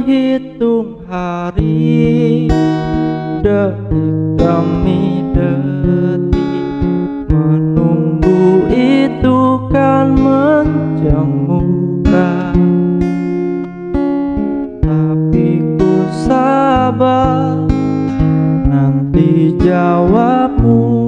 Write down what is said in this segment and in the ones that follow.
menghitung hari detik demi detik. Menunggu itu kan menjemukan tapi ku sabar nanti jawabmu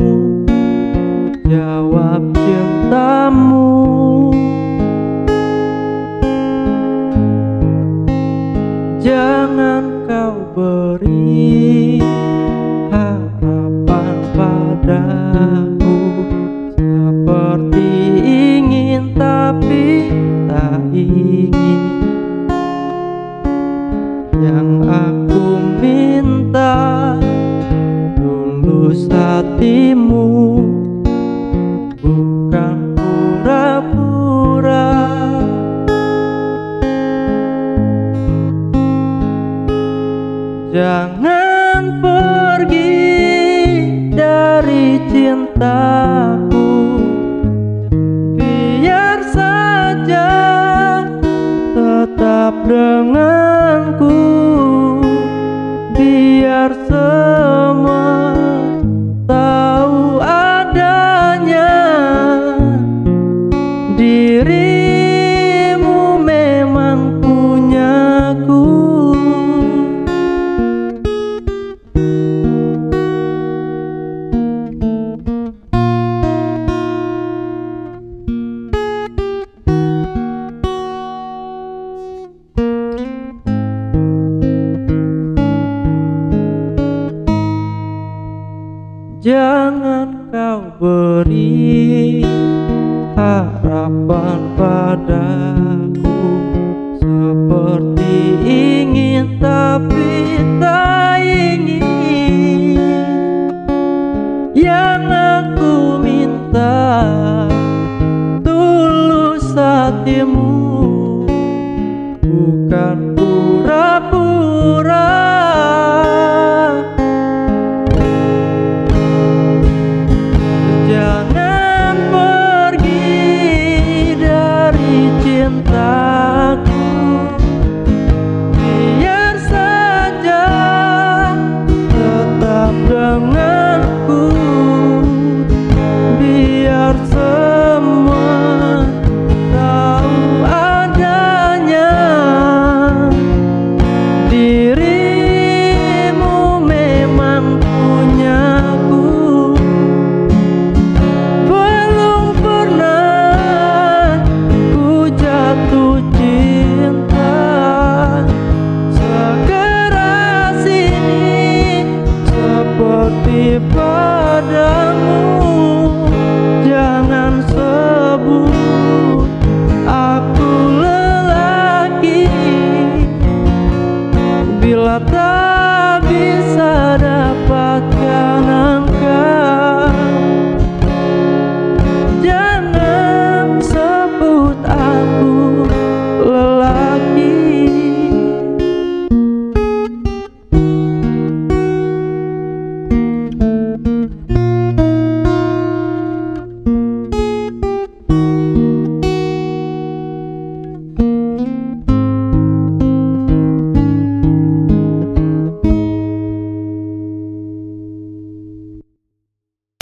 Yang aku minta tulus hatimu Bukan pura-pura. Jangan pergi dari cintaku đường Jangan kau beri harapan padaku. Seperti ingin tapi tak ingin. Yang aku minta tulus hatimu. seperti padamu.